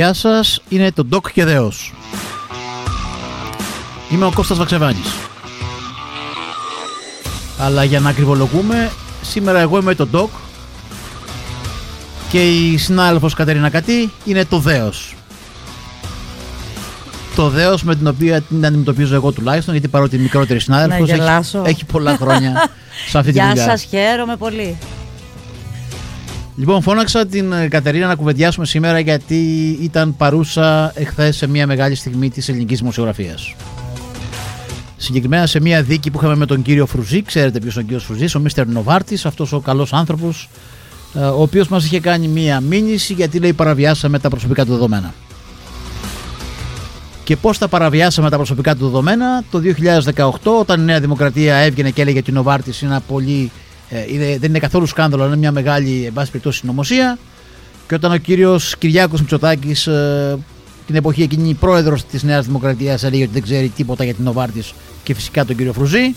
Γεια σας, είναι το Doc και Δέος. Είμαι ο Κώστας Βαξεβάνης. Αλλά για να ακριβολογούμε, σήμερα εγώ είμαι το Doc και η συνάδελφος Κατερίνα Κατή είναι το Δέος. Το Δέος με την οποία την αντιμετωπίζω εγώ τουλάχιστον, γιατί παρότι η μικρότερη συνάδελφος Να έχει, γελάσω. έχει πολλά χρόνια σε αυτή τη Γεια δουλειά. σας, χαίρομαι πολύ. Λοιπόν, φώναξα την ε, Κατερίνα να κουβεντιάσουμε σήμερα γιατί ήταν παρούσα εχθές σε μια μεγάλη στιγμή της ελληνικής δημοσιογραφίας. Συγκεκριμένα σε μια δίκη που είχαμε με τον κύριο Φρουζή, ξέρετε ποιος είναι ο κύριος Φρουζής, ο Μίστερ Νοβάρτης, αυτός ο καλός άνθρωπος, ε, ο οποίος μας είχε κάνει μια μήνυση γιατί λέει παραβιάσαμε τα προσωπικά του δεδομένα. Και πώς τα παραβιάσαμε τα προσωπικά του δεδομένα το 2018 όταν η Νέα Δημοκρατία έβγαινε και έλεγε ότι ο Νοβάρτης είναι ένα πολύ ε, είναι- δεν είναι καθόλου σκάνδαλο, είναι μια μεγάλη εν πάση περιπτώσει συνωμοσία. Και όταν ο κύριος Κυριάκος Μητσοτάκης, την εποχή εκείνη πρόεδρος της Νέας Δημοκρατίας, έλεγε ότι δεν ξέρει τίποτα για την Νοβάρτης και φυσικά τον κύριο Φρουζή.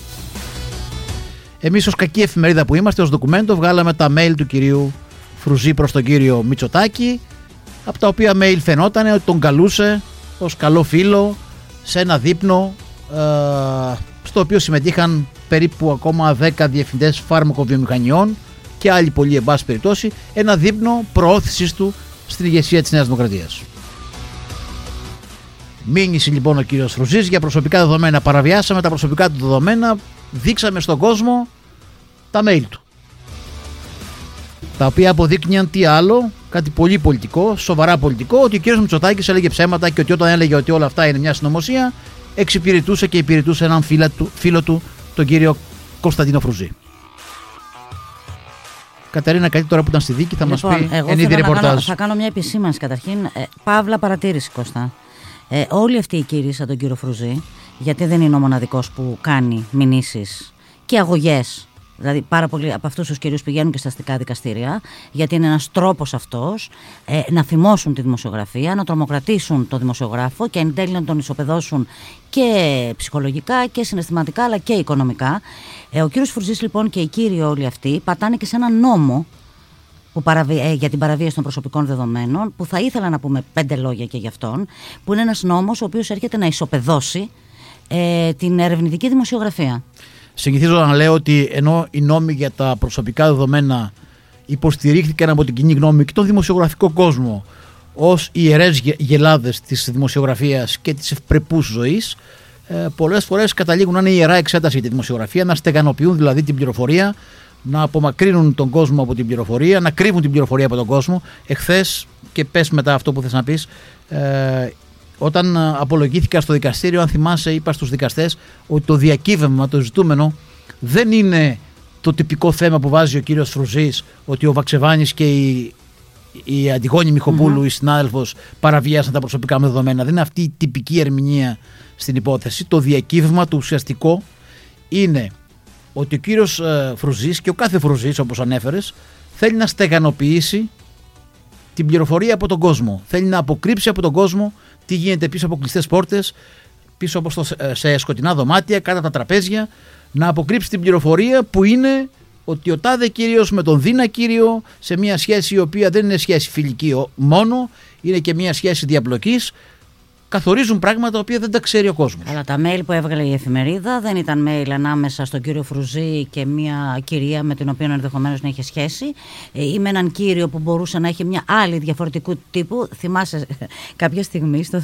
Εμείς, ως κακή εφημερίδα που είμαστε, ως ντοκουμέντο, βγάλαμε τα mail του κυρίου Φρουζή προς τον κύριο Μητσοτάκη, από τα οποία mail φαινόταν ότι τον καλούσε ως καλό φίλο σε ένα δείπνο ε, στο οποίο συμμετείχαν περίπου ακόμα 10 διευθυντές φάρμακοβιομηχανιών και άλλοι πολλοί εν πάση περιπτώσει ένα δείπνο προώθησης του στην ηγεσία της Νέας Δημοκρατίας. Μήνυσε λοιπόν ο κύριος Ρουζής για προσωπικά δεδομένα. Παραβιάσαμε τα προσωπικά του δεδομένα, δείξαμε στον κόσμο τα mail του. Τα οποία αποδείκνυαν τι άλλο, κάτι πολύ πολιτικό, σοβαρά πολιτικό, ότι ο κύριος Μητσοτάκης έλεγε ψέματα και ότι όταν έλεγε ότι όλα αυτά είναι μια συνωμοσία, εξυπηρετούσε και υπηρετούσε έναν φίλο του, φίλο του τον κύριο Κωνσταντίνο Φρουζή. Κατερίνα, κάτι τώρα που ήταν στη δίκη θα μας λοιπόν, πει εγώ εν είδη θέλω να κάνω, ρεπορτάζ. θα κάνω μια επισήμανση καταρχήν. Ε, παύλα παρατήρηση, Κώστα. Ε, όλοι αυτοί οι κύριοι σαν τον κύριο Φρουζή, γιατί δεν είναι ο μοναδικός που κάνει μηνύσεις και αγωγές Δηλαδή, πάρα πολλοί από αυτούς τους κυρίους πηγαίνουν και στα αστικά δικαστήρια, γιατί είναι ένας τρόπος αυτός ε, να θυμώσουν τη δημοσιογραφία, να τρομοκρατήσουν τον δημοσιογράφο και εν τέλει να τον ισοπεδώσουν και ψυχολογικά και συναισθηματικά αλλά και οικονομικά. Ε, ο κύριος Φουρζής λοιπόν και οι κύριοι όλοι αυτοί πατάνε και σε ένα νόμο που παραβι... ε, για την παραβίαση των προσωπικών δεδομένων, που θα ήθελα να πούμε πέντε λόγια και γι' αυτόν, που είναι ένας νόμος ο οποίος έρχεται να ισοπεδώσει ε, την ερευνητική δημοσιογραφία. Συνηθίζω να λέω ότι ενώ οι νόμοι για τα προσωπικά δεδομένα υποστηρίχθηκαν από την κοινή γνώμη και τον δημοσιογραφικό κόσμο ως ιερές γε- γελάδες της δημοσιογραφίας και της ευπρεπούς ζωής, ε, πολλές φορές καταλήγουν να είναι ιερά εξέταση για τη δημοσιογραφία, να στεγανοποιούν δηλαδή την πληροφορία, να απομακρύνουν τον κόσμο από την πληροφορία, να κρύβουν την πληροφορία από τον κόσμο. Εχθές, και πες μετά αυτό που θες να πεις, ε, όταν ε, απολογήθηκα στο δικαστήριο, αν θυμάσαι, είπα στους δικαστές ότι το διακύβευμα, το ζητούμενο, δεν είναι το τυπικό θέμα που βάζει ο κύριος Φρουζής, ότι ο Βαξεβάνης και η, η Αντιγόνη Μιχοπούλου, η συνάδελφος, παραβίασαν τα προσωπικά μου δεδομένα. Δεν είναι αυτή η τυπική ερμηνεία στην υπόθεση. Το διακύβευμα, το ουσιαστικό, είναι ότι ο κύριος ε, Φρουζής και ο κάθε Φρουζής, όπως ανέφερες, θέλει να στεγανοποιήσει την πληροφορία από τον κόσμο. Θέλει να αποκρύψει από τον κόσμο τι γίνεται πίσω από κλειστές πόρτες, πίσω από στο, σε σκοτεινά δωμάτια, κάτω από τα τραπέζια. Να αποκρύψει την πληροφορία που είναι ότι ο τάδε κύριος με τον Δίνα κύριο σε μια σχέση η οποία δεν είναι σχέση φιλική ο- μόνο, είναι και μια σχέση διαπλοκής, καθορίζουν πράγματα τα οποία δεν τα ξέρει ο κόσμος. Αλλά τα mail που έβγαλε η εφημερίδα δεν ήταν mail ανάμεσα στον κύριο Φρουζή και μια κυρία με την οποία ενδεχομένως να είχε σχέση ε, ή με έναν κύριο που μπορούσε να έχει μια άλλη διαφορετικού τύπου. Θυμάσαι κάποια στιγμή στο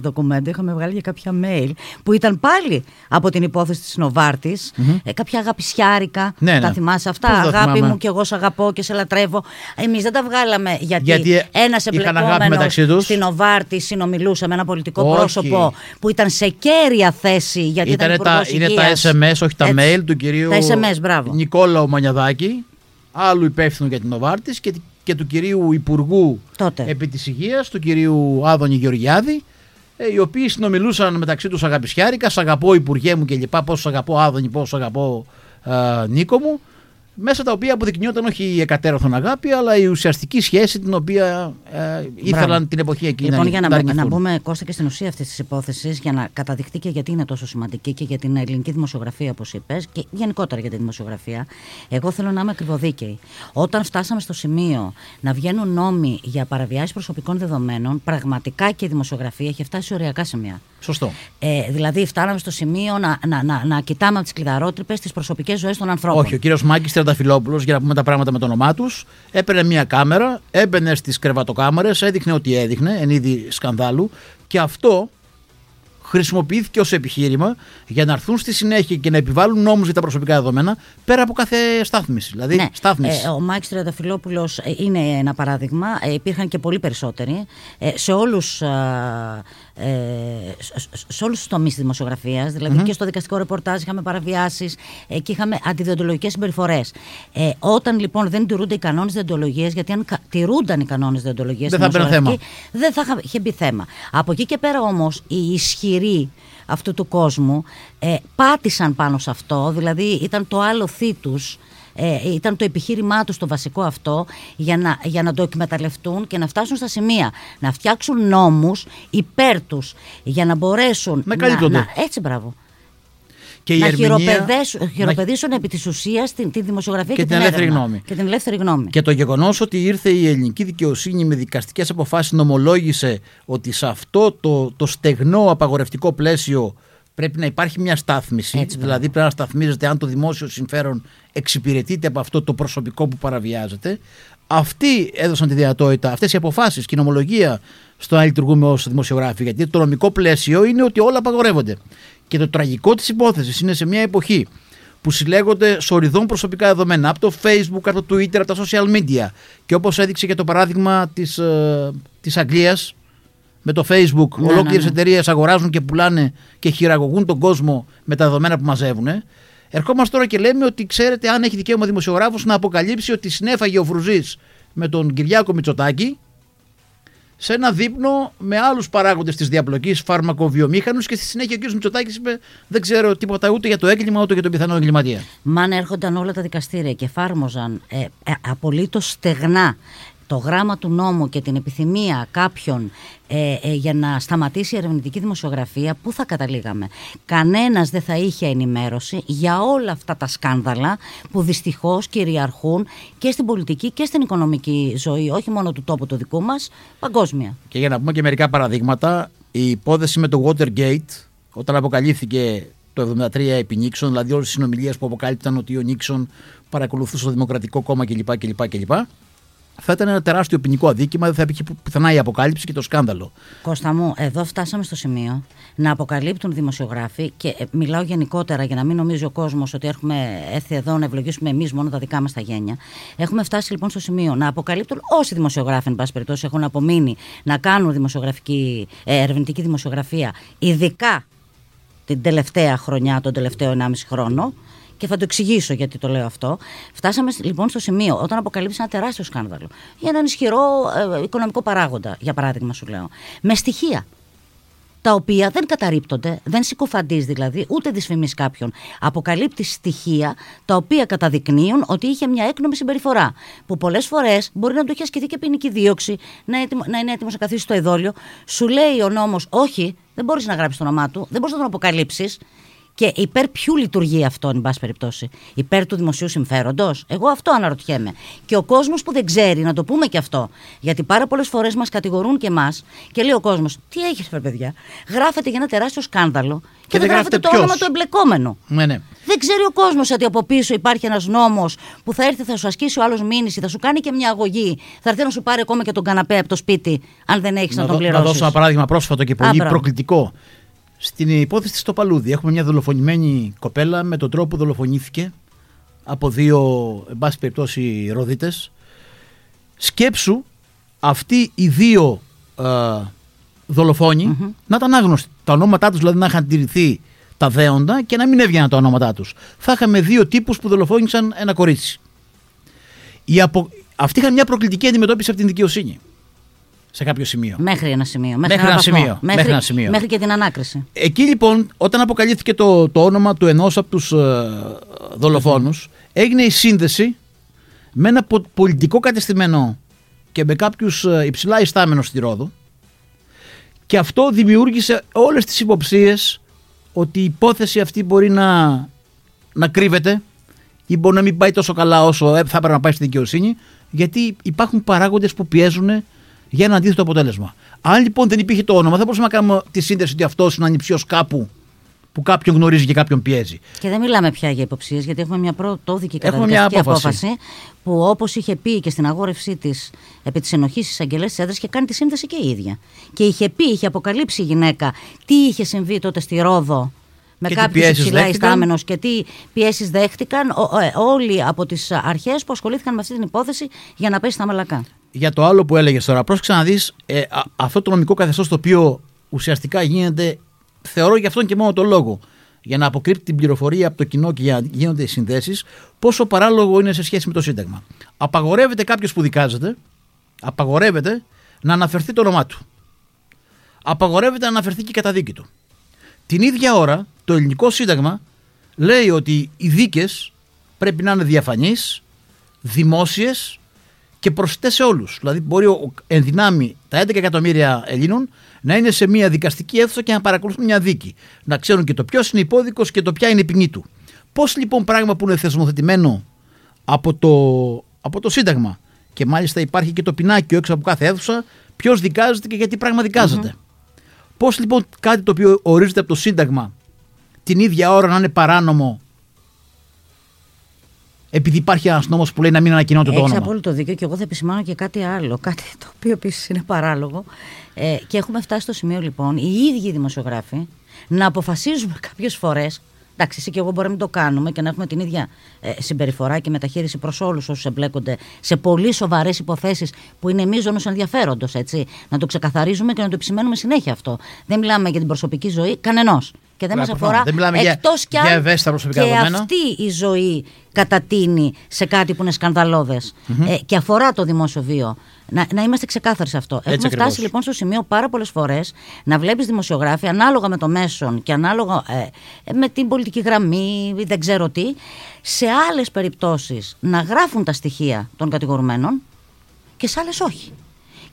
ντοκουμέντο είχαμε βγάλει για κάποια mail που ήταν πάλι από την υπόθεση της Νοβάρτης ε, κάποια αγαπησιάρικα. Ναι, ναι. Τα θυμάσαι αυτά; Πώς τα Αγάπη θυμάμαι; μου και εγώ σε αγαπώ και σε λατρεύω. Εμείς δεν τα βγάλαμε γιατί, Γιατί, ε, ένας είχαν αγάπη εμπλεκόμενος μεταξύ τους. στην Νοβάρτη συνομιλούσε με ένα πολιτικό Όχι. πρόσωπο που ήταν σε κέρια θέση γιατί ήταν Ήτανε τα, υπουργός είναι τα υγείας. SMS, όχι τα Έτσι. mail του κυρίου Τα SMS, μπράβο. Νικόλαου Μανιαδάκη, άλλου υπεύθυνου για την Νοβάρτης και, και του κυρίου Υπουργού Τότε. επί της υγείας, του κυρίου Άδωνη Γεωργιάδη, ε, οι οποίοι συνομιλούσαν μεταξύ τους αγαπησιάρικα, σ' αγαπώ Υπουργέ μου και λοιπά, πόσο σ' αγαπώ Άδωνη, πόσο σ' αγαπώ ε, Νίκο μου. Μέσα τα οποία αποδεικνύονταν όχι η εκατέρωθον αγάπη, αλλά η ουσιαστική σχέση την οποία ε, ήθελαν Μπράβο. την εποχή εκείνη Λοιπόν, να, για να να, μπο- αρνηθούν. να μπούμε Κώστα και στην ουσία αυτής της υπόθεσης, για να καταδειχτεί και γιατί είναι τόσο σημαντική και για την ελληνική δημοσιογραφία, όπως είπες, και γενικότερα για τη δημοσιογραφία, εγώ θέλω να είμαι ακριβοδίκαιη. Όταν φτάσαμε στο σημείο να βγαίνουν νόμοι για παραβιάσεις προσωπικών δεδομένων, πραγματικά και η δημοσιογραφία έχει φτάσει σε ωριακά σημεία. Σωστό. Ε, δηλαδή, φτάναμε στο σημείο να, να, να, να κοιτάμε από τις κλειδαρότρυπες τις προσωπικές ζωές των ανθρώπων. Όχι, ο κύριος Μάκης Τρενταφυλόπουλο, για να πούμε τα πράγματα με το όνομά τους, έπαιρνε μια κάμερα, έμπαινε στις κρεβατοκάμαρες, έδειχνε ό,τι έδειχνε εν είδη σκανδάλου και αυτό χρησιμοποιήθηκε ως επιχείρημα για να έρθουν στη συνέχεια και να επιβάλλουν νόμους για τα προσωπικά δεδομένα πέρα από κάθε στάθμιση. Δηλαδή, Ναι, στάθμιση. ε, ο Μάκης Τριανταφυλόπουλος ε, είναι ένα παράδειγμα. Ε, υπήρχαν και πολύ περισσότεροι. Ε, σε όλους, α, ε, σε- σε- σε όλους τους τομείς της δημοσιογραφίας, δηλαδή και στο δικαστικό ρεπορτάζ είχαμε παραβιάσεις ε, και είχαμε αντιδιοντολογικές συμπεριφορές. Ε, όταν λοιπόν δεν τηρούνται οι κανόνες διοντολογίας, γιατί αν κα- τηρούνταν οι κανόνες διοντολογίας Δεν στη θα έμπαινε δημοσιογραφική, δεν θα είχα- είχε μπει θέμα. Από εκεί και πέρα όμως οι ισχυροί αυτού του κόσμου ε, πάτησαν πάνω σε αυτό, δηλαδή ήταν το άλλο τους ε, ήταν το επιχείρημά τους το βασικό αυτό για να, για να το εκμεταλλευτούν και να φτάσουν στα σημεία να φτιάξουν νόμους υπέρ τους για να μπορέσουν Να να, καλύπτονται. να- έτσι μπράβο και η να ερμηνεία- χειροπεδέσουν, να- χειροπεδίσουν επί της ουσίας την, τη δημοσιογραφία Και και, την ελεύθερη έρευνα. γνώμη. και την ελεύθερη γνώμη Και το γεγονός ότι ήρθε η ελληνική δικαιοσύνη με δικαστικές αποφάσεις νομολόγησε ότι σε αυτό το, το στεγνό απαγορευτικό πλαίσιο πρέπει να υπάρχει μια στάθμιση. Έτσι, δηλαδή πρέπει να σταθμίζεται αν το δημόσιο συμφέρον εξυπηρετείται από αυτό το προσωπικό που παραβιάζεται. Αυτοί έδωσαν τη δυνατότητα, αυτές οι αποφάσεις και η νομολογία στο να λειτουργούμε ως δημοσιογράφοι. Γιατί το νομικό πλαίσιο είναι ότι όλα απαγορεύονται. Και το τραγικό της υπόθεσης είναι σε μια εποχή που συλλέγονται σοριδών προσωπικά δεδομένα από το Facebook, από το Twitter, από τα social media. Και όπως έδειξε και το παράδειγμα της, ε, της Αγγλίας με το Facebook, Ναι, ολόκληρες ναι, ναι. εταιρείες αγοράζουν και πουλάνε και χειραγωγούν τον κόσμο με τα δεδομένα που μαζεύουν. Ερχόμαστε τώρα και λέμε ότι ξέρετε αν έχει δικαίωμα δημοσιογράφος να αποκαλύψει ότι συνέφαγε ο Φρουζής με τον Κυριάκο Μητσοτάκη σε ένα δείπνο με άλλους παράγοντες της διαπλοκής, φαρμακοβιομήχανους και στη συνέχεια ο κ. Μητσοτάκης είπε: Δεν ξέρω τίποτα ούτε για το έγκλημα ούτε για τον πιθανό εγκληματία. Μα αν έρχονταν όλα τα δικαστήρια και εφάρμοζαν ε, ε, απολύτως στεγνά το γράμμα του νόμου και την επιθυμία κάποιων ε, ε, για να σταματήσει η ερευνητική δημοσιογραφία, πού θα καταλήγαμε; Κανένας δεν θα είχε ενημέρωση για όλα αυτά τα σκάνδαλα που δυστυχώς κυριαρχούν και στην πολιτική και στην οικονομική ζωή, όχι μόνο του τόπου του δικού μας, παγκόσμια. Και για να πούμε και μερικά παραδείγματα, η υπόθεση με το Watergate, όταν αποκαλύφθηκε το 1973 επί Νίξον, δηλαδή όλες τις συνομιλίες που αποκάλυπταν ότι ο Νίξον παρακολουθούσε το Δημοκρατικό Κόμμα κλπ. κλπ, κλπ θα ήταν ένα τεράστιο ποινικό αδίκημα, δεν θα υπήρχε πουθενά η αποκάλυψη και το σκάνδαλο. Κώστα μου, εδώ φτάσαμε στο σημείο να αποκαλύπτουν δημοσιογράφοι και ε, μιλάω γενικότερα για να μην νομίζει ο κόσμος ότι έχουμε έρθει εδώ να ευλογήσουμε εμείς μόνο τα δικά μας τα γένια. Έχουμε φτάσει λοιπόν στο σημείο να αποκαλύπτουν όσοι δημοσιογράφοι, εν πάση περιπτώσει, έχουν απομείνει να κάνουν δημοσιογραφική, ε, ερευνητική δημοσιογραφία, ειδικά την τελευταία χρονιά, τον τελευταίο 1,5 χρόνο. Και θα το εξηγήσω γιατί το λέω αυτό. Φτάσαμε λοιπόν στο σημείο όταν αποκαλύψει ένα τεράστιο σκάνδαλο για έναν ισχυρό ε, οικονομικό παράγοντα, για παράδειγμα σου λέω. Με στοιχεία τα οποία δεν καταρρύπτονται, δεν συκοφαντείς δηλαδή, ούτε δυσφημείς κάποιον. Αποκαλύπτει στοιχεία τα οποία καταδεικνύουν ότι είχε μια έκνομη συμπεριφορά. Που πολλές φορές μπορεί να του έχει ασκηθεί και ποινική δίωξη, να, έτοιμο, να είναι έτοιμος να καθίσει στο εδόλιο. Σου λέει ο νόμος, Όχι, δεν μπορείς να γράψεις το όνομά του, δεν μπορείς να τον αποκαλύψεις. Και υπέρ ποιου λειτουργεί αυτό, εν πάση περιπτώσει; Υπέρ του δημοσίου συμφέροντος; Εγώ αυτό αναρωτιέμαι. Και ο κόσμος που δεν ξέρει, να το πούμε και αυτό. Γιατί πάρα πολλές φορές μας κατηγορούν και εμάς και λέει ο κόσμος, Τι έχεις, ρε παιδιά; Γράφεται για ένα τεράστιο σκάνδαλο και, Και δεν δεν γράφεται γράφεται το ποιος. όνομα του εμπλεκόμενου. Ναι, ναι. Δεν ξέρει ο κόσμος ότι από πίσω υπάρχει ένας νόμος που θα έρθει, θα σου ασκήσει ο άλλος μήνυση, θα σου κάνει και μια αγωγή. Θα έρθει να σου πάρει ακόμα και τον καναπέ από το σπίτι, αν δεν έχεις να, να, τον δω- να πληρώσεις. δώσω ένα παράδειγμα πρόσφατο και Α, πολύ μπράβο. προκλητικό. Στην υπόθεση της Στοπαλούδη έχουμε μια δολοφονημένη κοπέλα με τον τρόπο που δολοφονήθηκε από δύο, εν πάση περιπτώσει, ροδίτες. Σκέψου αυτοί οι δύο ε, δολοφονοι να ήταν άγνωστοι. Τα ονόματά τους δηλαδή να είχαν τηρηθεί τα δέοντα και να μην έβγαιναν τα ονόματά τους. Θα είχαμε δύο τύπους που δολοφόνησαν ένα κορίτσι. Οι απο... Αυτοί είχαν μια προκλητική αντιμετώπιση από την δικαιοσύνη. Σε κάποιο σημείο. Μέχρι ένα σημείο. Μέχρι, Μέχρι ένα, ένα βαθμό. σημείο. Μέχρι, Μέχρι ένα σημείο. μέχρι και την ανάκριση. Εκεί λοιπόν, όταν αποκαλύφθηκε το, το όνομα του ενός από τους ε, δολοφόνους, έγινε η σύνδεση με ένα πο- πολιτικό κατεστημένο και με κάποιους ε, υψηλά ιστάμενους στη Ρόδο και αυτό δημιούργησε όλες τις υποψίες ότι η υπόθεση αυτή μπορεί να, να κρύβεται ή μπορεί να μην πάει τόσο καλά όσο ε, θα έπρεπε να πάει στη δικαιοσύνη γιατί υπάρχουν παράγοντες που πιέζουν για ένα αντίθετο αποτέλεσμα. Αν λοιπόν δεν υπήρχε το όνομα, δεν μπορούσαμε να κάνουμε τη σύνδεση ότι αυτός είναι ανυψιό κάπου που κάποιον γνωρίζει και κάποιον πιέζει. Και δεν μιλάμε πια για υποψίες, γιατί έχουμε μια πρωτόδικη Έχουμε μια καταδικαστική απόφαση. απόφαση. που όπως είχε πει και στην αγόρευσή της επί της ενοχής τη αγγελέα της έδρας, είχε κάνει τη σύνδεση και η ίδια. Και είχε πει, είχε αποκαλύψει η γυναίκα τι είχε συμβεί τότε στη Ρόδο με Και τι κάποιους πιέσεις υψηλά δέχτηκαν; ιστάμενους και τι πιέσεις δέχτηκαν; Ο- ε, όλοι από τις αρχές που ασχολήθηκαν με αυτή την υπόθεση για να πέσει στα μαλακά. Για το άλλο που έλεγες τώρα, πρόσεξε να δει ε, α- αυτό το νομικό καθεστώς το οποίο ουσιαστικά γίνεται, θεωρώ για αυτόν και μόνο το λόγο, για να αποκρύπτει την πληροφορία από το κοινό και για να γίνονται οι συνδέσεις, πόσο παράλογο είναι σε σχέση με το Σύνταγμα. Απαγορεύεται κάποιος που δικάζεται, απαγορεύεται να αναφερθεί το όνομά του. Απαγορεύεται να αναφερθεί και η καταδίκη του. Την ίδια ώρα, το ελληνικό σύνταγμα λέει ότι οι δίκες πρέπει να είναι διαφανείς, δημόσιες και προσιτές σε όλους. Δηλαδή μπορεί ο, εν δυνάμει τα 11 εκατομμύρια Ελλήνων να είναι σε μια δικαστική αίθουσα και να παρακολουθούν μια δίκη. Να ξέρουν και το ποιος είναι υπόδικος και το ποια είναι η ποινή του. Πώς λοιπόν πράγμα που είναι θεσμοθετημένο από το, από το Σύνταγμα; Και μάλιστα υπάρχει και το πινάκιο έξω από κάθε αίθουσα ποιος δικάζεται και γιατί πράγμα δικάζεται. Πώς λοιπόν κάτι το οποίο ορίζεται από το Σύνταγμα την ίδια ώρα να είναι παράνομο επειδή υπάρχει ένας νόμος που λέει να μην ανακοινώνεται το Έχεις όνομα; απόλυτο δίκιο και εγώ θα επισημάνω και κάτι άλλο. Κάτι το οποίο επίσης είναι παράλογο. Ε, και έχουμε φτάσει στο σημείο λοιπόν οι ίδιοι οι δημοσιογράφοι να αποφασίζουμε κάποιες φορές. Εντάξει, εσύ και εγώ μπορούμε να το κάνουμε και να έχουμε την ίδια ε, συμπεριφορά και μεταχείριση προς όλους όσους εμπλέκονται σε πολύ σοβαρές υποθέσεις που είναι μείζονο ενδιαφέροντος. Να το ξεκαθαρίζουμε και να το επισημαίνουμε συνέχεια αυτό. Δεν μιλάμε για την προσωπική ζωή κανενός. Και δεν Καλά, μας προφανώς. αφορά Δεν μιλάμε για- εκτός κι για αν ευαίσθητα προσωπικά και δεδομένα. αυτή η ζωή κατατείνει σε κάτι που είναι σκανδαλώδες, ε, και αφορά το δημόσιο βίο. Να, να είμαστε ξεκάθαροι σε αυτό. Έχουμε ακριβώς. φτάσει λοιπόν στο σημείο πάρα πολλές φορές να βλέπεις δημοσιογράφοι ανάλογα με το μέσον και ανάλογα ε, με την πολιτική γραμμή ή δεν ξέρω τι, σε άλλες περιπτώσεις να γράφουν τα στοιχεία των κατηγορουμένων και σε άλλες όχι.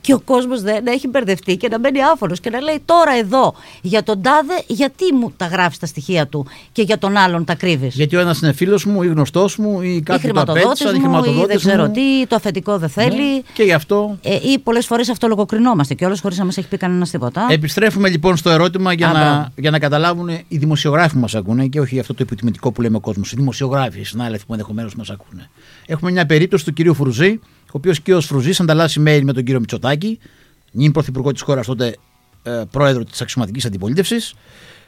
Και ο κόσμος να έχει μπερδευτεί και να μένει άφωνο και να λέει τώρα εδώ για τον τάδε, γιατί μου τα γράφεις τα στοιχεία του και για τον άλλον τα κρύβεις; Γιατί ο ένας είναι φίλος μου ή γνωστός μου ή Ή κάποιοι το χρηματοδότη απέτησαν ή μου, ή δεν χρηματοδότης ξέρω μου. τι, το αφεντικό δεν θέλει. Ναι. Και γι' αυτό Ε, ή πολλές φορές αυτολογοκρινόμαστε και όλος χωρίς να μας έχει πει κανένας τίποτα. Επιστρέφουμε λοιπόν στο ερώτημα για, Α, να, μπράβο. για να καταλάβουν οι δημοσιογράφοι που μας ακούνε και όχι αυτό το υποτιμητικό που λέμε ο κόσμος. Οι δημοσιογράφοι, οι συνάδελφοι που ενδεχομένως μας ακούνε. Έχουμε μια περίπτωση του κυρίου Φρουζή, ο οποίος κύριο Φρουζής ανταλλάσσει mail με τον κύριο Μητσοτάκη, νυν πρωθυπουργό της χώρας, τότε ε, πρόεδρο της αξιωματικής αντιπολίτευσης.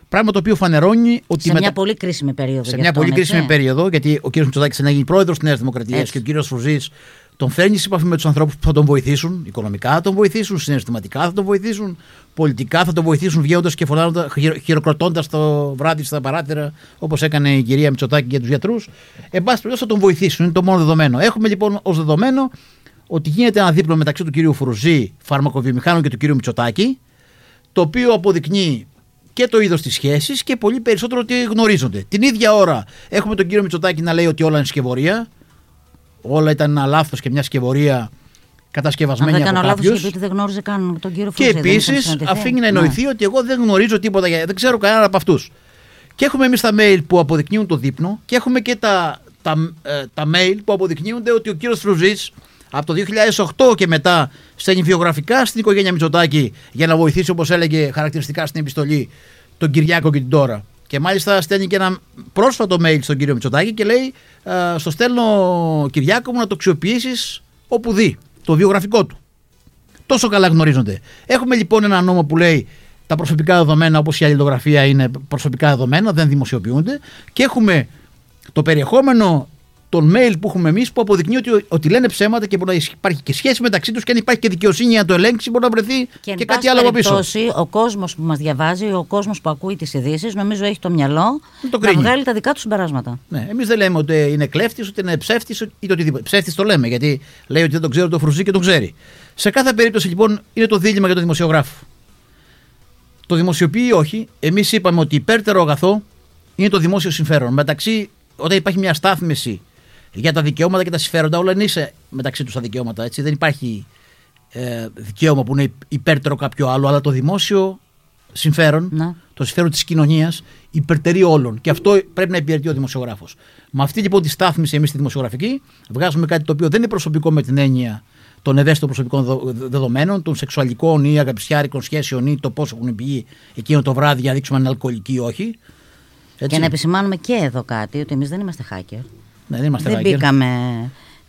Πράγμα το οποίο φανερώνει ότι. σε μετα- μια πολύ κρίσιμη περίοδο. σε για μια αυτόν, πολύ έτσι. κρίσιμη περίοδο, γιατί ο κύριος Μητσοτάκης είναι πρόεδρος της Νέας Δημοκρατίας Έτσι. και ο κύριος Φρουζής τον φέρνεις σε επαφή με τους ανθρώπους που θα τον βοηθήσουν, οικονομικά θα τον βοηθήσουν, συναισθηματικά θα τον βοηθήσουν, πολιτικά θα τον βοηθήσουν, βγαίνοντας και φωνάζοντα, χειροκροτώντας το βράδυ στα παράθυρα, όπως έκανε η κυρία Μητσοτάκη για τους γιατρούς. Εν πάση περιπτώσει θα τον βοηθήσουν, είναι το μόνο δεδομένο. Έχουμε λοιπόν ως δεδομένο ότι γίνεται ένα δίπλο μεταξύ του κυρίου Φρουζή, φαρμακοβιομηχάνου και του κυρίου Μητσοτάκη, το οποίο αποδεικνύει και το είδος της σχέσης και πολύ περισσότερο ότι γνωρίζονται. Την ίδια ώρα έχουμε τον κύριο Μητσοτάκη να λέει ότι όλα είναι σκευωρία. Όλα ήταν ένα λάθος και μια σκευωρία Αν κατασκευασμένη δεν από κάνω λάθος, κάποιους. είπε ότι δεν γνώριζε καν τον κύριο Και Φρούση. δεν είχαν επίσης συναντηθεί. αφήνει να Ναι. εννοηθεί ότι εγώ δεν γνωρίζω τίποτα, για- δεν ξέρω κανένα από αυτούς. Και έχουμε εμείς τα mail που αποδεικνύουν το δείπνο και έχουμε και τα, τα, ε, τα mail που αποδεικνύονται ότι ο κύριος Φρουζής από το 2008 και μετά στέλνει βιογραφικά στην οικογένεια Μητσοτάκη για να βοηθήσει, όπως έλεγε χαρακτηριστικά στην επιστολή, τον Κυριάκο και την Τώρα. Και μάλιστα στέλνει και ένα πρόσφατο mail στον κύριο Μητσοτάκη και λέει: «Ε, Στο στέλνω Κυριάκο μου να το αξιοποιήσεις όπου δει, το βιογραφικό του. Τόσο καλά γνωρίζονται. Έχουμε λοιπόν ένα νόμο που λέει τα προσωπικά δεδομένα, όπως η αλληλογραφία είναι προσωπικά δεδομένα, δεν δημοσιοποιούνται. Και έχουμε το περιεχόμενο των mail που έχουμε εμείς που αποδεικνύει ότι, ότι λένε ψέματα και μπορεί να υπάρχει και σχέση μεταξύ τους και αν υπάρχει και δικαιοσύνη να το ελέγξει, μπορεί να βρεθεί και, και κάτι άλλο από πίσω. Ο κόσμος που μας διαβάζει, ο κόσμος που ακούει τις ειδήσεις, νομίζω έχει το μυαλό το να βγάλει τα δικά του συμπεράσματα. Ναι, εμείς δεν λέμε ότι είναι κλέφτης, ότι είναι ψεύτης ή το οτιδήποτε. Ψεύτης το λέμε γιατί λέει ότι δεν τον ξέρω το φρουζί και τον ξέρει. Σε κάθε περίπτωση λοιπόν είναι το δίλημα για τον δημοσιογράφο. Το δημοσιοποιεί ή όχι. Εμείς είπαμε ότι υπέρτερο αγαθό είναι το δημόσιο συμφέρον. Μεταξύ, όταν υπάρχει μια στάθμιση για τα δικαιώματα και τα συμφέροντα, όλα είναι μεταξύ τους τα δικαιώματα. Έτσι. Δεν υπάρχει ε, δικαίωμα που είναι υπέρτερο κάποιο άλλο, αλλά το δημόσιο συμφέρον, να. το συμφέρον της κοινωνίας, υπερτερεί όλων. Και αυτό πρέπει να υπηρετεί ο δημοσιογράφος. Με αυτή λοιπόν τη στάθμιση, εμείς στη δημοσιογραφική, βγάζουμε κάτι το οποίο δεν είναι προσωπικό με την έννοια των ευαίσθητων προσωπικών δεδομένων, των σεξουαλικών ή αγαπησιάρικων σχέσεων ή το πόσο έχουν πηγεί εκείνο το βράδυ για να δείξουμε αν είναι αλκοολική ή όχι. Έτσι. Και να επισημάνουμε και εδώ κάτι, ότι εμείς δεν είμαστε hacker. Ναι, δεν είμαστε δεν μπήκαμε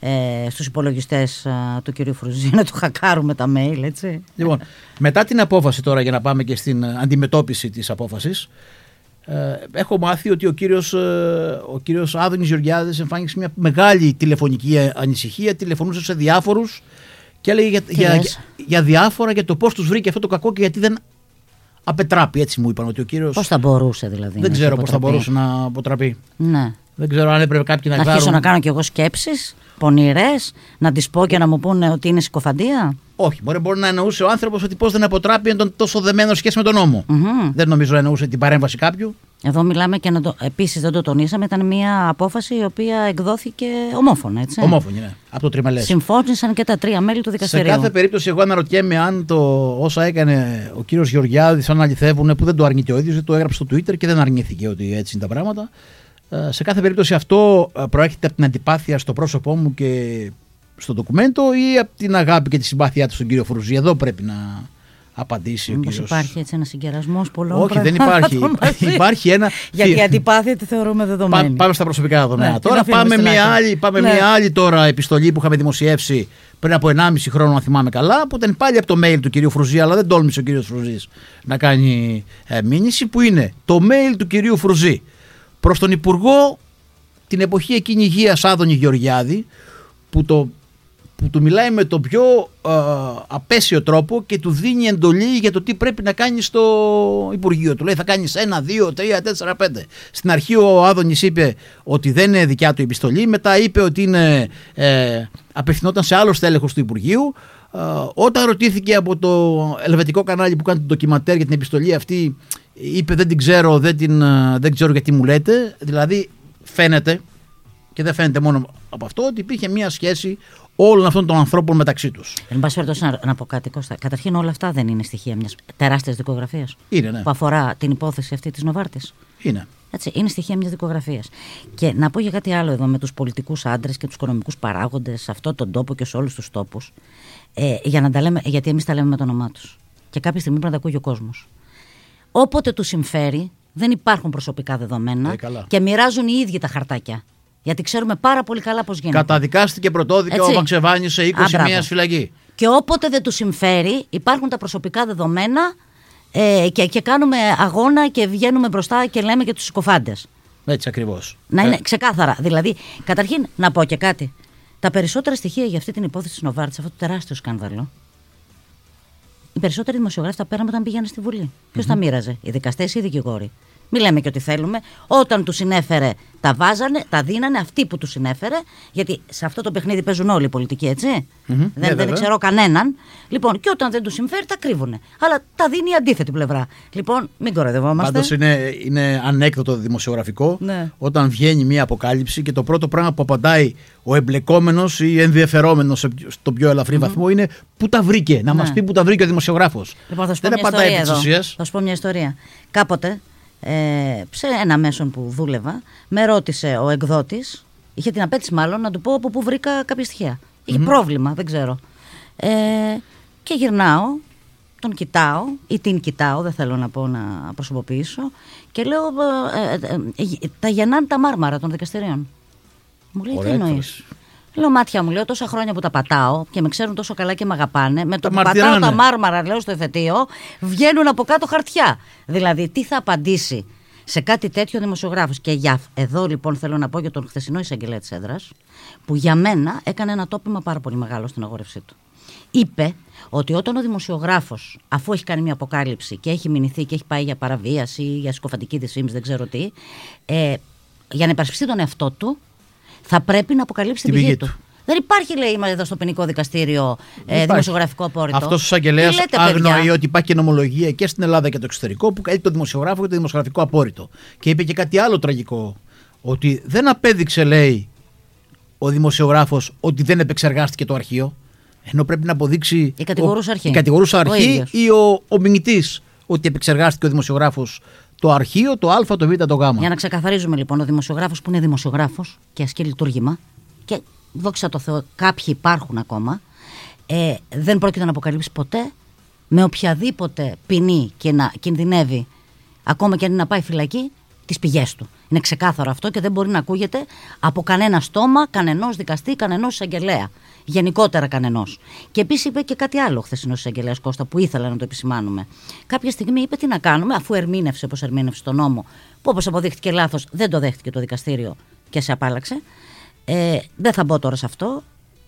ε, στους υπολογιστές του κυρίου Φρουζή να του χακάρουμε τα mail, έτσι. Λοιπόν, μετά την απόφαση τώρα για να πάμε και στην αντιμετώπιση της απόφασης, ε, έχω μάθει ότι ο κύριος, ε, ο κύριος Άδωνης Γεωργιάδης εμφάνισε μια μεγάλη τηλεφωνική ανησυχία, τηλεφωνούσε σε διάφορους και έλεγε για, για, για, διάφορα για το πώς τους βρήκε αυτό το κακό και γιατί δεν απετράπει, έτσι μου είπαν ότι ο κύριος... Πώς θα μπορούσε δηλαδή. Δεν ξέρω πώς θα μπορούσε να αποτραπεί. Ναι. Δεν ξέρω αν έπρεπε κάποιοι να, να αρχίσω να κάνω κι εγώ σκέψεις, πονηρές, να τις πω και να μου πούνε ότι είναι συκοφαντία. Όχι, μπορεί, μπορεί να εννοούσε ο άνθρωπος ότι πώς δεν αποτράπει τον τόσο δεμένο σχέση με τον νομο Δεν νομίζω να εννοούσε την παρέμβαση κάποιου. Εδώ μιλάμε και να το. Επίσης δεν το τονίσαμε, ήταν μια απόφαση η οποία εκδόθηκε ομόφωνα, έτσι. Ομόφωνη, ναι. Από το τριμελές. Συμφώνησαν και τα τρία μέλη του δικαστηρίου. Σε κάθε περίπτωση, εγώ αναρωτιέμαι αν το όσα έκανε ο κύριος Γεωργιάδης, αν αληθεύουν, που δεν το αρνείται ο ίδιος, το έγραψε στο Twitter και δεν αρνήθηκε ότι έτσι είναι τα πράγματα. Ε, σε κάθε περίπτωση αυτό ε, προέρχεται από την αντιπάθεια στο πρόσωπό μου και στο ντοκουμέντο ή από την αγάπη και τη συμπάθειά του στον κύριο Φρουζή. Εδώ πρέπει να απαντήσει Μήπως ο κύριος. υπάρχει έτσι ένας συγκερασμός πολλών Όχι, δεν υπάρχει. υπάρχει ένα... Γιατί η αντιπάθεια τη θεωρούμε δεδομένη. πάμε στα προσωπικά δεδομένα. Ναι, τώρα πάμε, μια άλλη, πάμε ναι. μια άλλη τώρα επιστολή που είχαμε δημοσιεύσει πριν από 1,5 χρόνο, αν θυμάμαι καλά, που ήταν πάλι από το mail του κυρίου Φρουζή, αλλά δεν τόλμησε ο κύριος Φρουζή να κάνει ε, μήνυση, που είναι το mail του κυρίου Φρουζή προς τον Υπουργό την εποχή εκείνη υγείας Άδωνη Γεωργιάδη που, το, που του μιλάει με τον πιο ε, απέσιο τρόπο και του δίνει εντολή για το τι πρέπει να κάνει στο Υπουργείο. Του λέει θα κάνεις ένα, δύο, τρία, τέσσερα, πέντε. Στην αρχή ο Άδωνης είπε ότι δεν είναι δικιά του επιστολή, μετά είπε ότι είναι, ε, απευθυνόταν σε άλλο στέλεχος του Υπουργείου. Ε, όταν ρωτήθηκε από το ελβετικό κανάλι που κάνει το ντοκιματέρ για την επιστολή αυτή είπε δεν την ξέρω, δεν, την, ε, δεν ξέρω γιατί μου λέτε. Δηλαδή φαίνεται και δεν φαίνεται μόνο από αυτό ότι υπήρχε μια σχέση όλων αυτών των ανθρώπων μεταξύ τους. Εν πάση περιπτώσει, να, να πω κάτι, Κώστα. Καταρχήν, όλα αυτά δεν είναι στοιχεία μιας τεράστιας δικογραφίας. Είναι, ναι. Που αφορά την υπόθεση αυτή της Νοβάρτης. Είναι. Έτσι, είναι στοιχεία μιας δικογραφίας. Και να πω για κάτι άλλο εδώ με τους πολιτικούς άντρες και τους οικονομικούς παράγοντες σε αυτόν τον τόπο και σε όλους τους τόπους. Ε, για να τα λέμε, γιατί εμείς τα λέμε με το όνομά τους. Και κάποια στιγμή πρέπει να τα ακούει ο κόσμος όποτε του συμφέρει, δεν υπάρχουν προσωπικά δεδομένα ε, και μοιράζουν οι ίδιοι τα χαρτάκια. Γιατί ξέρουμε πάρα πολύ καλά πώς γίνεται. Καταδικάστηκε πρωτόδικα ο Μαξεβάνη σε 20 μήνε φυλακή. Και όποτε δεν του συμφέρει, υπάρχουν τα προσωπικά δεδομένα ε, και, και κάνουμε αγώνα και βγαίνουμε μπροστά και λέμε και τους συκοφάντες. Έτσι ακριβώς. Να είναι ε. ξεκάθαρα. Δηλαδή, καταρχήν να πω και κάτι. Τα περισσότερα στοιχεία για αυτή την υπόθεση τη Νοβάρτη, αυτό το τεράστιο σκάνδαλο, οι περισσότεροι δημοσιογράφοι τα πέραμε όταν πήγαιναν στη Βουλή. Ποιος τα μοίραζε, οι δικαστές ή οι δικηγόροι; Μην λέμε και ότι θέλουμε. Όταν τους συνέφερε, τα βάζανε, τα δίνανε αυτοί που τους συνέφερε. Γιατί σε αυτό το παιχνίδι παίζουν όλοι οι πολιτικοί, έτσι. Mm-hmm. Δεν, δεν ξέρω κανέναν. Λοιπόν, και όταν δεν τους συμφέρει, τα κρύβουνε. Αλλά τα δίνει η αντίθετη πλευρά. Λοιπόν, μην κοροϊδευόμαστε. Πάντως είναι, είναι ανέκδοτο δημοσιογραφικό ναι. όταν βγαίνει μια αποκάλυψη και το πρώτο πράγμα που απαντάει ο εμπλεκόμενος ή ενδιαφερόμενος στο πιο ελαφρύ mm-hmm. βαθμό είναι πού τα βρήκε; Να ναι. μα πει πού τα βρήκε ο δημοσιογράφος. Λοιπόν, θα σου πω δεν μια ιστορία Θα σου πω μια ιστορία. Κάποτε ε, σε ένα μέσον που δούλευα, με ρώτησε ο εκδότης, είχε την απέτηση μάλλον να του πω από πού βρήκα κάποια στοιχεία. πρόβλημα, δεν ξέρω. Ε, και γυρνάω, τον κοιτάω ή την κοιτάω, δεν θέλω να πω να προσωποποιήσω και λέω ε, ε, ε τα γεννάνε τα μάρμαρα των δικαστηρίων. Μου λέει τι εννοείς; Λέω μάτια μου, λέω τόσα χρόνια που τα πατάω και με ξέρουν τόσο καλά και με αγαπάνε. Με το που πατάω τα μάρμαρα, λέω στο εφετείο, βγαίνουν από κάτω χαρτιά. Δηλαδή, τι θα απαντήσει σε κάτι τέτοιο δημοσιογράφος. Και για, εδώ λοιπόν θέλω να πω για τον χθεσινό εισαγγελέα της έδρας, που για μένα έκανε ένα τόπιμα πάρα πολύ μεγάλο στην αγόρευσή του. Είπε ότι όταν ο δημοσιογράφος, αφού έχει κάνει μια αποκάλυψη και έχει μηνυθεί και έχει πάει για παραβίαση, για σκοφαντική δυσφήμιση, δεν ξέρω τι, ε, για να υπερασπιστεί τον εαυτό του, θα πρέπει να αποκαλύψει την πηγή του. Δεν υπάρχει, λέει, εδώ στο ποινικό δικαστήριο ε, δημοσιογραφικό απόρριτο. Αυτός ο εισαγγελέας αγνοεί ότι υπάρχει και νομολογία και στην Ελλάδα και το εξωτερικό που καλύπτει το δημοσιογράφο και το δημοσιογραφικό απόρριτο. Και είπε και κάτι άλλο τραγικό. Ότι δεν απέδειξε, λέει, ο δημοσιογράφος ότι δεν επεξεργάστηκε το αρχείο. Ενώ πρέπει να αποδείξει. Η κατηγορούσα αρχή. Η κατηγορούσα αρχή ή ο, ο μηνυτής ότι επεξεργάστηκε ο δημοσιογράφος το αρχείο, το Α, το Β, το Γ. Για να ξεκαθαρίζουμε λοιπόν, ο δημοσιογράφος που είναι δημοσιογράφος και ασκεί λειτουργήμα και δόξα τω Θεώ, κάποιοι υπάρχουν ακόμα, ε, δεν πρόκειται να αποκαλύψει ποτέ με οποιαδήποτε ποινή και να κινδυνεύει, ακόμα και αν είναι να πάει φυλακή, τις πηγές του. Είναι ξεκάθαρο αυτό και δεν μπορεί να ακούγεται από κανένα στόμα, κανενός δικαστή, κανενός εισαγγελέα. Γενικότερα κανενός. Και επίσης είπε και κάτι άλλο ο χθεσινός εισαγγελέας Κώστα που ήθελα να το επισημάνουμε. Κάποια στιγμή είπε τι να κάνουμε, αφού ερμήνευσε όπως ερμήνευσε τον νόμο, που όπως αποδείχτηκε λάθος δεν το δέχτηκε το δικαστήριο και σε απάλαξε. Ε, δεν θα μπω τώρα σε αυτό.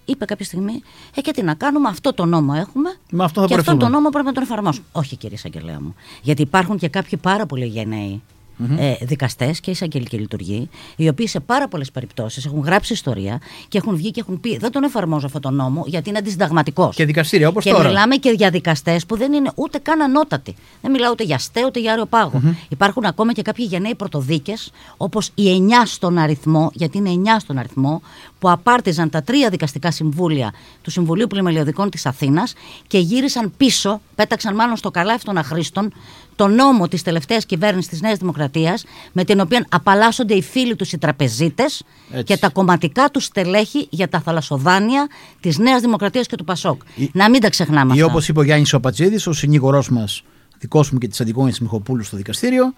Είπε κάποια στιγμή, Ε, και τι να κάνουμε, αυτό το νόμο έχουμε. Με αυτό θα και αυτό το νόμο πρέπει να τον εφαρμόσουμε. Όχι, κύριε Εισαγγελέα μου. Γιατί υπάρχουν και κάποιοι πάρα πολύ γενναίοι mm-hmm. ε, δικαστές και εισαγγελικοί λειτουργοί, οι οποίοι σε πάρα πολλές περιπτώσεις έχουν γράψει ιστορία και έχουν βγει και έχουν πει: Δεν τον εφαρμόζω αυτόν τον νόμο γιατί είναι αντισυνταγματικό. Και δικαστήρια όπως τώρα. Και μιλάμε και για δικαστές που δεν είναι ούτε καν ανώτατοι. Δεν μιλάω ούτε για ΣΤΕ ούτε για άριο πάγο. Mm-hmm. Υπάρχουν ακόμα και κάποιοι γενναίοι πρωτοδίκες, όπως οι 9 στον αριθμό, γιατί είναι 9 στον αριθμό, που απάρτιζαν τα τρία δικαστικά συμβούλια του Συμβουλίου Πλημελιωδικών της Αθήνας και γύρισαν πίσω, πέταξαν μάλλον στο καλάφι των αχρήστων, το νόμο της τελευταίας κυβέρνησης της Νέας Δημοκρατίας, με την οποία απαλλάσσονται οι φίλοι τους οι τραπεζίτες και τα κομματικά τους στελέχη για τα θαλασσοδάνεια της Νέας Δημοκρατίας και του Πασόκ. Να μην τα ξεχνάμε αυτά. Ή όπως είπε ο Γιάννης Οπατζίδη, ο συνήγορός μας, δικός μου και της Αντιγόνη Μιχοπούλου στο δικαστήριο,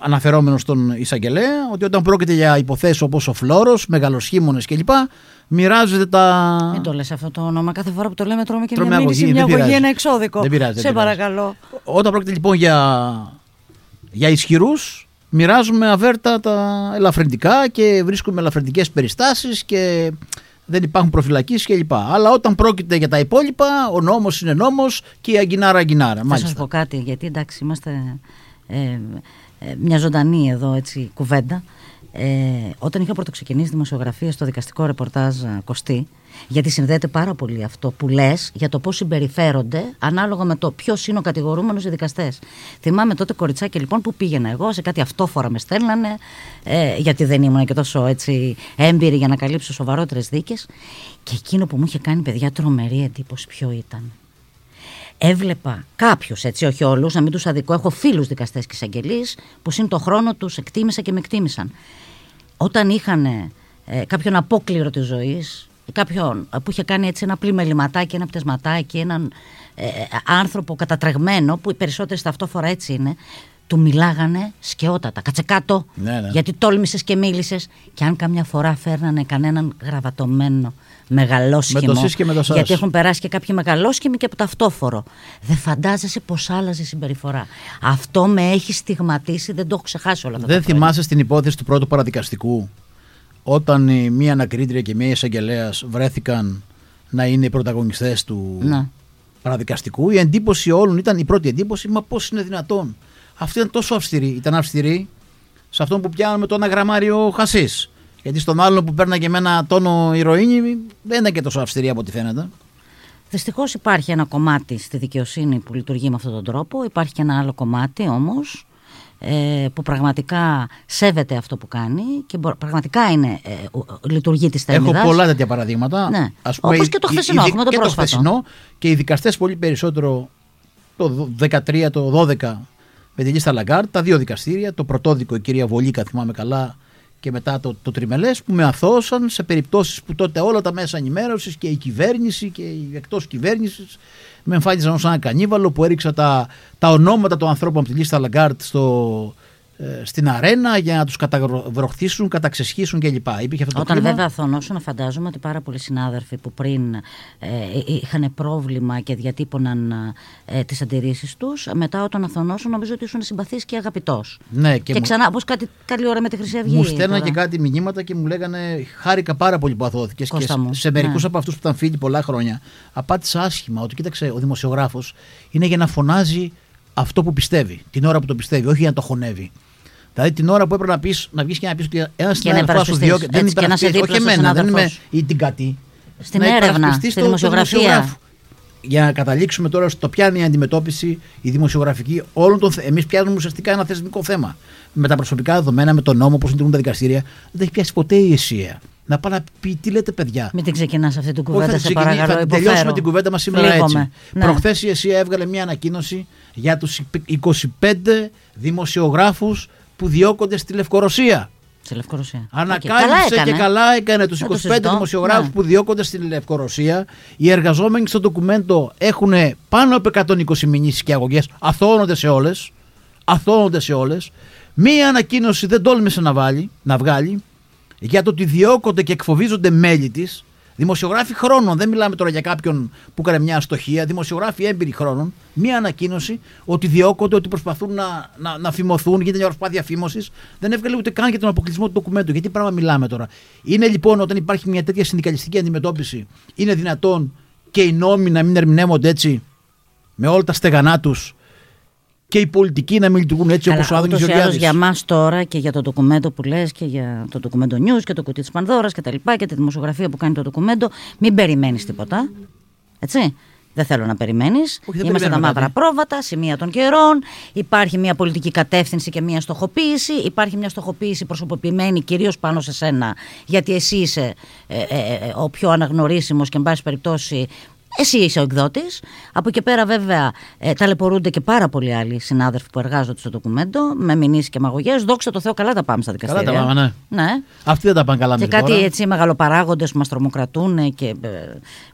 αναφερόμενος στον εισαγγελέα, ότι όταν πρόκειται για υποθέσεις όπως ο Φλόρο, μεγαλοσχήμονες κλπ., μοιράζεται τα. Μην το λες αυτό το όνομα. Κάθε φορά που το λέμε τρώμε και τρώμε μια μήνυση, μια αγωγή, ένα εξώδικο. Δεν πειράζει. Σε παρακαλώ. Όταν πρόκειται λοιπόν για, για ισχυρούς, μοιράζουμε αβέρτα τα ελαφρυντικά και βρίσκουμε ελαφρυντικές περιστάσεις και δεν υπάρχουν προφυλακίσει κλπ. Αλλά όταν πρόκειται για τα υπόλοιπα, ο νόμος είναι νόμος και η αγκινάρα αγκινάρα. Θα σας πω κάτι, γιατί εντάξει, είμαστε ε, ε, μια ζωντανή εδώ έτσι, κουβέντα. Ε, όταν είχα πρωτοξεκινήσει δημοσιογραφία στο δικαστικό ρεπορτάζ Κωστή, γιατί συνδέεται πάρα πολύ αυτό που λες για το πώς συμπεριφέρονται ανάλογα με το ποιος είναι ο κατηγορούμενος οι δικαστές. Θυμάμαι τότε κοριτσάκι λοιπόν που πήγαινα εγώ, σε κάτι αυτόφορα με στέλνανε, ε, γιατί δεν ήμουν και τόσο έτσι έμπειρη για να καλύψω σοβαρότερες δίκες. Και εκείνο που μου είχε κάνει παιδιά τρομερή εντύπωση ποιο ήταν. Έβλεπα κάποιους, έτσι, όχι όλους, να μην τους αδικό. Έχω φίλους δικαστές και εισαγγελείς που συν το χρόνο τους εκτίμησα και με εκτίμησαν όταν είχαν ε, κάποιον απόκληρο της ζωής, κάποιον που είχε κάνει έτσι ένα πλημεληματάκι, ένα πτεσματάκι, έναν ε, άνθρωπο κατατρεγμένο, που οι περισσότεροι στα αυτό φορά έτσι είναι, του μιλάγανε σκαιότατα. Κάτσε κάτω, ναι, ναι. γιατί τόλμησες και μίλησες. Και αν καμιά φορά φέρνανε κανέναν γραβατωμένο μεγαλόσχημο. Με το γιατί έχουν περάσει και κάποιοι μεγαλόσχημοι και από το αυτόφορο. Δεν φαντάζεσαι πώ άλλαζε η συμπεριφορά. Αυτό με έχει στιγματίσει, δεν το έχω ξεχάσει όλα αυτά. Δεν θυμάσαι στην υπόθεση του πρώτου παραδικαστικού, όταν η μία ανακρίτρια και μία εισαγγελέας βρέθηκαν να είναι οι πρωταγωνιστές του να. παραδικαστικού. Η εντύπωση όλων ήταν η πρώτη εντύπωση, μα πώς είναι δυνατόν. Αυτή ήταν τόσο αυστηρή. Ήταν αυστηρή σε αυτόν που πιάνουμε το ένα γραμμάριο χασίς. Γιατί στον άλλο που παίρναγε με ένα τόνο ηρωίνη δεν ήταν και τόσο αυστηρή από ό,τι φαίνεται. Δυστυχώς υπάρχει ένα κομμάτι στη δικαιοσύνη που λειτουργεί με αυτόν τον τρόπο. Υπάρχει και ένα άλλο κομμάτι όμως ε, που πραγματικά σέβεται αυτό που κάνει και πραγματικά είναι, ε, λειτουργεί της θέμηδας. Έχω πολλά τέτοια παραδείγματα. Ναι. Ας πούμε, Όπως και το χθεσινό, έχουμε το και πρόσφατο. Το χθεσινό και οι δικαστές πολύ περισσότερο το 13, το 12 με τη λίστα Λαγκάρντ, τα δύο δικαστήρια, το πρωτόδικο η κυρία Βολίκα θυμάμαι καλά και μετά το, το τριμελές που με αθώωσαν σε περιπτώσεις που τότε όλα τα μέσα ενημέρωσης και η κυβέρνηση και η εκτός κυβέρνησης με εμφάνιζαν ως ένα κανίβαλο που έριξα τα, τα ονόματα των ανθρώπων από τη λίστα Λαγκάρντ στο, ε, στην αρένα για να τους καταβροχθήσουν, καταξεσχίσουν κλπ. Υπήρχε αυτό το Όταν κλίμα; βέβαια αθωνώσουν, φαντάζομαι ότι πάρα πολλοί συνάδελφοι που πριν ε, είχαν πρόβλημα και διατύπωναν ε, τις αντιρρήσεις τους, μετά όταν αθωνώσουν, νομίζω ότι ήσουν συμπαθή και αγαπητός. Ναι, Και, και, μου, ξανά, όπω κάτι καλή ώρα με τη Χρυσή Αυγή. μου στέλναν τώρα. και κάτι μηνύματα και μου λέγανε χάρηκα πάρα πολύ που αθώθηκες. Και Κώστα σε, μου, σε μερικούς ναι. από αυτούς που ήταν φίλοι πολλά χρόνια, απάντησα άσχημα ότι κοίταξε, ο δημοσιογράφος είναι για να φωνάζει αυτό που πιστεύει, την ώρα που το πιστεύει, όχι για να το χωνεύει. Δηλαδή την ώρα που έπρεπε να, πεις, να βγεις και να πεις ότι ένας συνάδελφο σου υπερασπιστείς. διώκει. Δεν Έτσι, και να είσαι υπερασπιστείς, όχι δίπλα στο εμένα, δεν είμαι συνάδελφό η την κατή. Στην να έρευνα, υπερασπιστείς στη το- το δημοσιογραφία. δημοσιογράφο. Για να καταλήξουμε τώρα στο ποια είναι η αντιμετώπιση, η δημοσιογραφική όλων των θεμάτων. Εμείς πιάνουμε ουσιαστικά ένα θεσμικό θέμα. Με τα προσωπικά δεδομένα, με τον νόμο, πώς λειτουργούν τα δικαστήρια. Δεν τα έχει πιάσει ποτέ η ΕΣΥΑ. Να πάει να πει τι λέτε, παιδιά; Μην την ξεκινάς αυτή την Όχι, κουβέντα, θα, σε ξεκινήσει- παρακαλώ. θα υποφέρω. τελειώσουμε την κουβέντα μας σήμερα Φλίγομαι. έτσι. Ναι. Προχθές η ΕΣΥΑ έβγαλε μια ανακοίνωση για τους 25 δημοσιογράφους που διώκονται στη Λευκορωσία. Στη Λευκορωσία. Οκ, Ανακάλυψε έκανε. και καλά έκανε τους Δεν το 25 συζητώ. δημοσιογράφους Ναι. που διώκονται στη Λευκορωσία. Οι εργαζόμενοι στο Documento έχουν πάνω από 120 μηνύσεις και αγωγές. Αθωώνονται σε όλες. Αθωώνονται σε όλες. Μία ανακοίνωση δεν τόλμησε να, βάλει, να βγάλει για το ότι διώκονται και εκφοβίζονται μέλη της. Δημοσιογράφοι χρόνων, δεν μιλάμε τώρα για κάποιον που έκανε μια αστοχία, δημοσιογράφοι έμπειροι χρόνων, μία ανακοίνωση ότι διώκονται, ότι προσπαθούν να, να, να φιμωθούν, γίνεται μια προσπάθεια φίμωσης. Δεν έβγαλε ούτε καν για τον αποκλεισμό του ντοκουμέντου. Γιατί πράγμα μιλάμε τώρα; Είναι λοιπόν όταν υπάρχει μια τέτοια συνδικαλιστική αντιμετώπιση, είναι δυνατόν και οι νόμοι να μην ερμηνεύονται έτσι, με όλα τα στεγανά τους και οι πολιτικοί να μην λειτουργούν έτσι Καλά, όπως ο Άδωνης ούτως ή άλλως Γεωργιάδης. για μας τώρα και για το ντοκουμέντο που λες και για το ντοκουμέντο news και το κουτί της Πανδώρας και τα λοιπά και τη δημοσιογραφία που κάνει το ντοκουμέντο, μην περιμένεις τίποτα. Έτσι. Δεν θέλω να περιμένεις. δεν Είμαστε τα περιμένουμε μαύρα κάτι. πρόβατα, σημεία των καιρών. Υπάρχει μια πολιτική κατεύθυνση και μια στοχοποίηση. Υπάρχει μια στοχοποίηση προσωποποιημένη κυρίως πάνω σε σένα, γιατί εσύ είσαι ε, ε, ε, ο πιο αναγνωρίσιμος και, εν πάση περιπτώσει, εσύ είσαι ο εκδότης. Από εκεί πέρα, βέβαια, ε, ταλαιπωρούνται και πάρα πολλοί άλλοι συνάδελφοι που εργάζονται στο ντοκουμέντο με μηνύσεις και μαγωγές. Δόξα τω Θεώ, καλά τα πάμε στα Καλά δικαστήρια. τα πάμε, ναι. ναι. Αυτοί δεν τα πάνε καλά Και μέχρι κάτι τώρα. έτσι μεγαλοπαράγοντες που μας τρομοκρατούν και ε,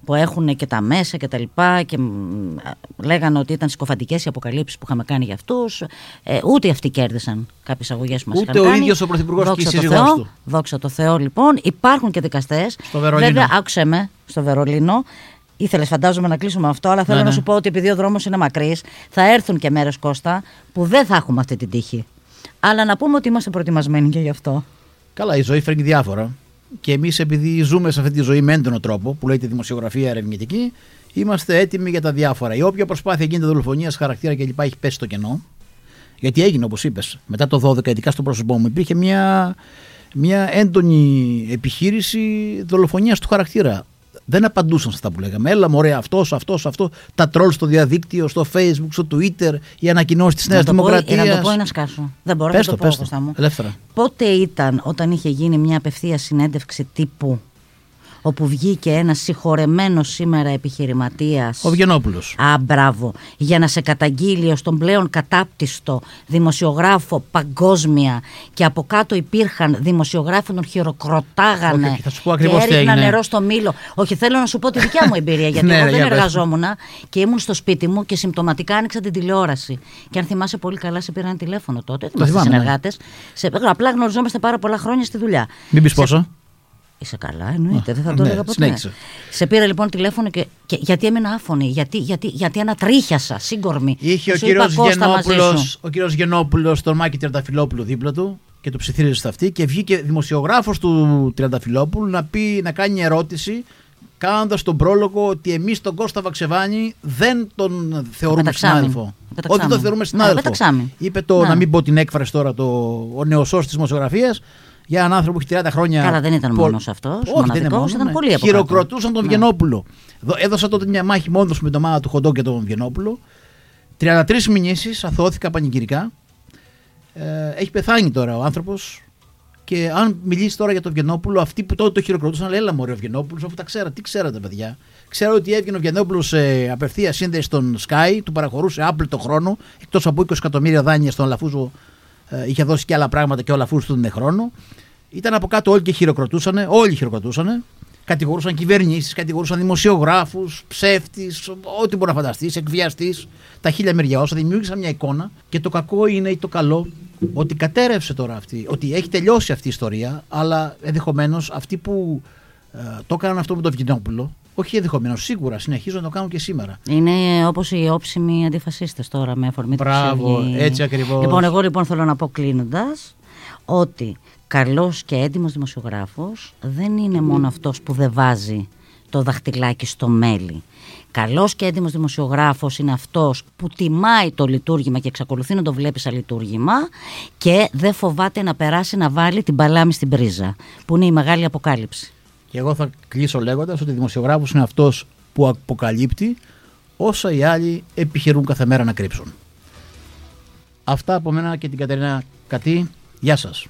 που έχουν και τα μέσα και τα λοιπά και μ, λέγανε ότι ήταν συκοφαντικές οι αποκαλύψεις που είχαμε κάνει για αυτούς. Ε, ούτε αυτοί κέρδισαν κάποιες αγωγές που μας Ούτε είχαν ο κάνει. ίδιος ο Πρωθυπουργός και η Δόξα τω σύζυγός Θεώ, του. Δόξα τω Θεώ λοιπόν. Υπάρχουν και δικαστές. Στο Βερολίνο. Βέβαια άκουσε με στο Βερολίνο. Ήθελες, φαντάζομαι, να κλείσουμε αυτό, αλλά θέλω Ναι, να ναι. σου πω ότι επειδή ο δρόμος είναι μακρύς, θα έρθουν και μέρες Κώστα που δεν θα έχουμε αυτή την τύχη. Αλλά να πούμε ότι είμαστε προετοιμασμένοι και γι' αυτό. Καλά, η ζωή φέρνει διάφορα. Και εμείς, επειδή ζούμε σε αυτή τη ζωή με έντονο τρόπο, που λέγεται δημοσιογραφία ερευνητική, είμαστε έτοιμοι για τα διάφορα. Η όποια προσπάθεια γίνεται δολοφονίας χαρακτήρα κλπ. έχει πέσει στο κενό. Γιατί έγινε, όπως είπες, μετά το 12, ειδικά στο πρόσωπό μου, υπήρχε μια, μια έντονη επιχείρηση δολοφονίας του χαρακτήρα. Δεν απαντούσαν σε αυτά που λέγαμε. Έλα, μωρέ, αυτός, αυτός, αυτός. Τα τρόλ στο διαδίκτυο, στο facebook, στο twitter, οι ανακοινώσεις της Νέας να, το πω, ή- Δημοκρατία. να το πω ή να σκάσω. Δεν μπορώ Πες να το, το, πω, πες το. Κώστα μου. Ελεύθερα. Πότε ήταν όταν είχε γίνει μια απευθεία συνέντευξη τύπου όπου βγήκε ένας συγχωρεμένος σήμερα επιχειρηματίας. Ο Βγενόπουλο. Α, μπράβο. Για να σε καταγγείλει ως τον πλέον κατάπτυστο δημοσιογράφο παγκόσμια και από κάτω υπήρχαν δημοσιογράφοι που τον χειροκροτάγανε Όχι, όχι, θα σου πω ακριβώς και τι έριχναν έγινε. νερό στο μήλο. Όχι, θέλω να σου πω τη δικιά μου εμπειρία γιατί Ναι, εγώ ρε, δεν για πες. εργαζόμουν και ήμουν στο σπίτι μου και συμπτωματικά άνοιξα την τηλεόραση. Και αν θυμάσαι πολύ καλά, σε πήραν τηλέφωνο τότε. Είμαστε θυμάμαι, ναι. συνεργάτες. Απλά γνωριζόμαστε πάρα πολλά χρόνια στη δουλειά. Μην πεις Σε- πόσο. Είσαι καλά, εννοείται, δεν θα το ναι, έλεγα ποτέ. συνέχισε. Σε πήρα λοιπόν τηλέφωνο και, και γιατί έμενα άφωνη, γιατί, γιατί, γιατί ανατρίχιασα, σύγκορμη. Είχε Και ο σου είπα, κύριος «Κώστα, μαζί Γενόπουλος, σου». ο κύριος Γενόπουλος τον Μάκη Τριανταφυλόπουλο δίπλα του και το ψιθύριζε στα αυτή και βγήκε δημοσιογράφος του Τριανταφυλόπουλου να, πει, να κάνει ερώτηση κάνοντας τον πρόλογο ότι εμείς τον Κώστα Βαξεβάνη δεν τον θεωρούμε πεταξάμι. συνάδελφο. Πεταξάμι. Ότι τον θεωρούμε Ναι, συνάδελφο. πεταξάμι. Είπε το, Ναι. να μην πω την έκφραση τώρα, το, ο νεοσός της δημοσιογραφίας για έναν άνθρωπο που έχει 30 χρόνια. Καλά, δεν ήταν πο- μόνος αυτός, Όχι, δεν μοναδικός, είναι μόνος. ήταν ναι. πολλοί από κάτω. Χειροκροτούσαν τον Ναι. Βγενόπουλο. Δο- Έδωσα τότε μια μάχη μόνος με το μάνα του Χοντό και τον Βγενόπουλο. 33 μηνύσεις, αθώθηκα πανηγυρικά. Ε, έχει πεθάνει τώρα ο άνθρωπος. Και αν μιλήσεις τώρα για τον Βγενόπουλο, αυτοί που τότε το χειροκροτούσαν, λέει, έλα μωρέ ο Βγενόπουλο, αφού τα ξέρατε. Τι ξέρατε, παιδιά. Ξέρω ότι έβγαινε ο Βγενόπουλο σε απευθεία σύνδεση στον Sky, του παραχωρούσε άπλητο χρόνο, εκτός από 20 εκατομμύρια δάνεια στον Αλαφούζο, ε, είχε δώσει και άλλα πράγματα και ο Αλαφούζο του δίνει χρόνο. Ήταν από κάτω όλοι και χειροκροτούσαν, όλοι χειροκροτούσαν. Κατηγορούσαν κυβερνήσεις, κατηγορούσαν δημοσιογράφους, ψεύτη, ό,τι μπορεί να φανταστείς, εκβιαστή. Τα χίλια μεριά όσα δημιούργησαν μια εικόνα. Και το κακό είναι ή το καλό ότι κατέρευσε τώρα αυτή, ότι έχει τελειώσει αυτή η ιστορία, αλλά ενδεχομένως αυτοί που ε, το έκαναν αυτό με τον Βικινόπουλο, όχι ενδεχομένως, σίγουρα συνεχίζουν να το κάνουν και σήμερα. Είναι όπως οι όψιμοι αντιφασίστες τώρα με αφορμή του Μπράβο, έτσι ακριβώς. Λοιπόν, εγώ λοιπόν θέλω να πω κλείνοντας ότι καλός και έντιμος δημοσιογράφος δεν είναι μόνο αυτός που δεν βάζει το δαχτυλάκι στο μέλι. Καλός και έντιμος δημοσιογράφος είναι αυτός που τιμάει το λειτουργήμα και εξακολουθεί να το βλέπει σαν λειτουργήμα και δεν φοβάται να περάσει να βάλει την παλάμη στην πρίζα, που είναι η μεγάλη αποκάλυψη. Και εγώ θα κλείσω λέγοντας ότι ο δημοσιογράφος είναι αυτός που αποκαλύπτει όσα οι άλλοι επιχειρούν κάθε μέρα να κρύψουν. Αυτά από μένα και την Κατερίνα Κατή. Γεια σας.